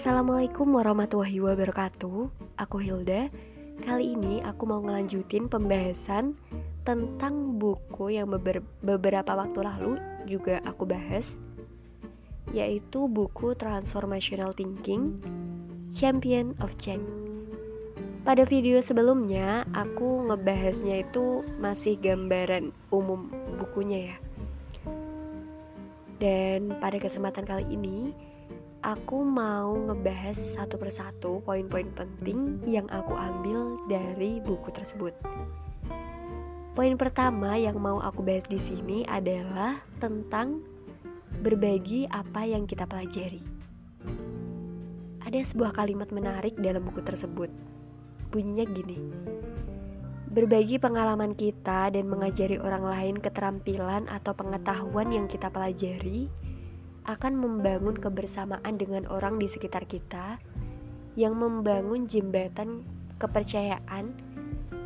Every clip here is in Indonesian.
Assalamualaikum warahmatullahi wabarakatuh. Aku Hilda. Kali ini aku mau ngelanjutin pembahasan Tentang buku yang beber beberapa waktu lalu juga aku bahas Yaitu buku Transformational Thinking Champion of Change. Pada video sebelumnya aku ngebahasnya itu masih gambaran umum bukunya ya. Dan pada kesempatan kali ini aku mau ngebahas satu persatu poin-poin penting yang aku ambil dari buku tersebut. Poin pertama yang mau aku bahas di sini adalah tentang berbagi apa yang kita pelajari. Ada sebuah kalimat menarik dalam buku tersebut. Bunyinya gini. Berbagi pengalaman kita dan mengajari orang lain keterampilan atau pengetahuan yang kita pelajari akan membangun kebersamaan dengan orang di sekitar kita yang membangun jembatan kepercayaan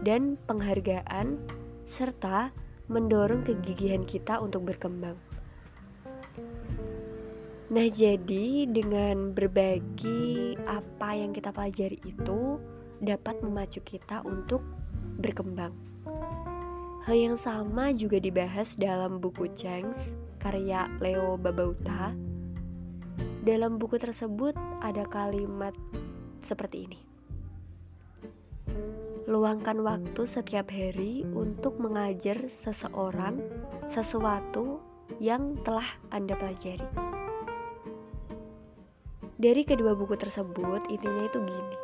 dan penghargaan serta mendorong kegigihan kita untuk berkembang. Nah, jadi dengan berbagi apa yang kita pelajari itu dapat memacu kita untuk berkembang. Hal yang sama juga dibahas dalam buku Changs karya Leo Babauta. Dalam buku tersebut ada kalimat seperti ini. Luangkan waktu setiap hari untuk mengajar seseorang sesuatu yang telah Anda pelajari. Dari kedua buku tersebut, intinya itu gini.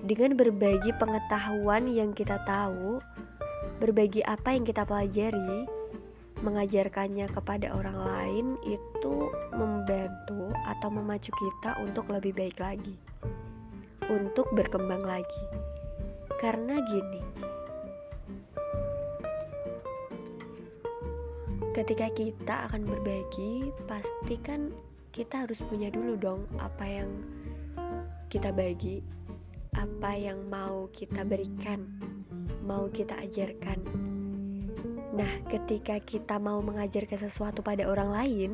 Dengan berbagi pengetahuan yang kita tahu, berbagi apa yang kita pelajari, mengajarkannya kepada orang lain itu membantu atau memacu kita untuk lebih baik lagi, untuk berkembang lagi. Karena gini, ketika kita akan berbagi, pasti kan kita harus punya dulu dong apa yang kita bagi, apa yang mau kita berikan, mau kita ajarkan Nah, ketika kita mau mengajarkan sesuatu pada orang lain,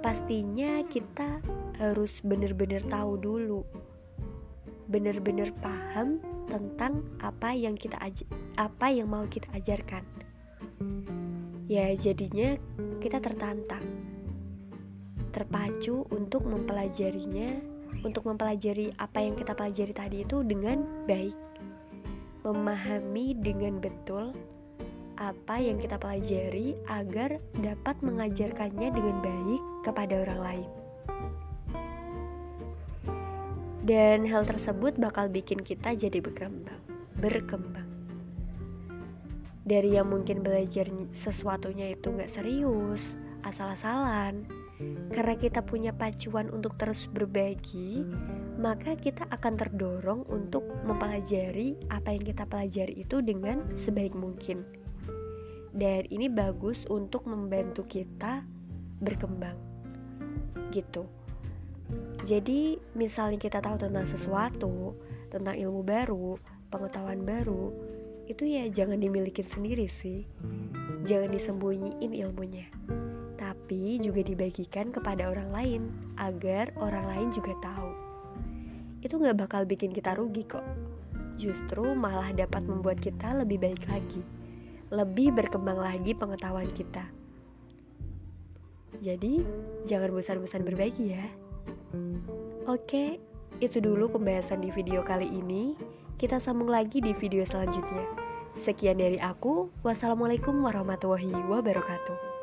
pastinya kita harus benar-benar tahu dulu. Benar-benar paham tentang apa yang kita apa yang mau kita ajarkan. Ya, jadinya kita tertantang. Terpacu untuk mempelajarinya, untuk mempelajari apa yang kita pelajari tadi itu dengan baik. Memahami dengan betul apa yang kita pelajari agar dapat mengajarkannya dengan baik kepada orang lain. Dan hal tersebut bakal bikin kita jadi berkembang, berkembang. Dari yang mungkin belajar sesuatunya itu nggak serius, asal-asalan, karena kita punya pacuan untuk terus berbagi, maka kita akan terdorong untuk mempelajari apa yang kita pelajari itu dengan sebaik mungkin dan ini bagus untuk membantu kita berkembang. Gitu. Jadi misalnya kita tahu tentang sesuatu tentang ilmu baru pengetahuan baru itu ya jangan dimiliki sendiri sih. Jangan disembunyiin ilmunya. Tapi juga dibagikan kepada orang lain agar orang lain juga tahu. Itu gak bakal bikin kita rugi kok. Justru malah dapat membuat kita lebih baik lagi lebih berkembang lagi pengetahuan kita. Jadi, jangan bosan-bosan berbagi ya. Oke, itu dulu pembahasan di video kali ini. Kita sambung lagi di video selanjutnya. Sekian dari aku. Wassalamualaikum warahmatullahi wabarakatuh.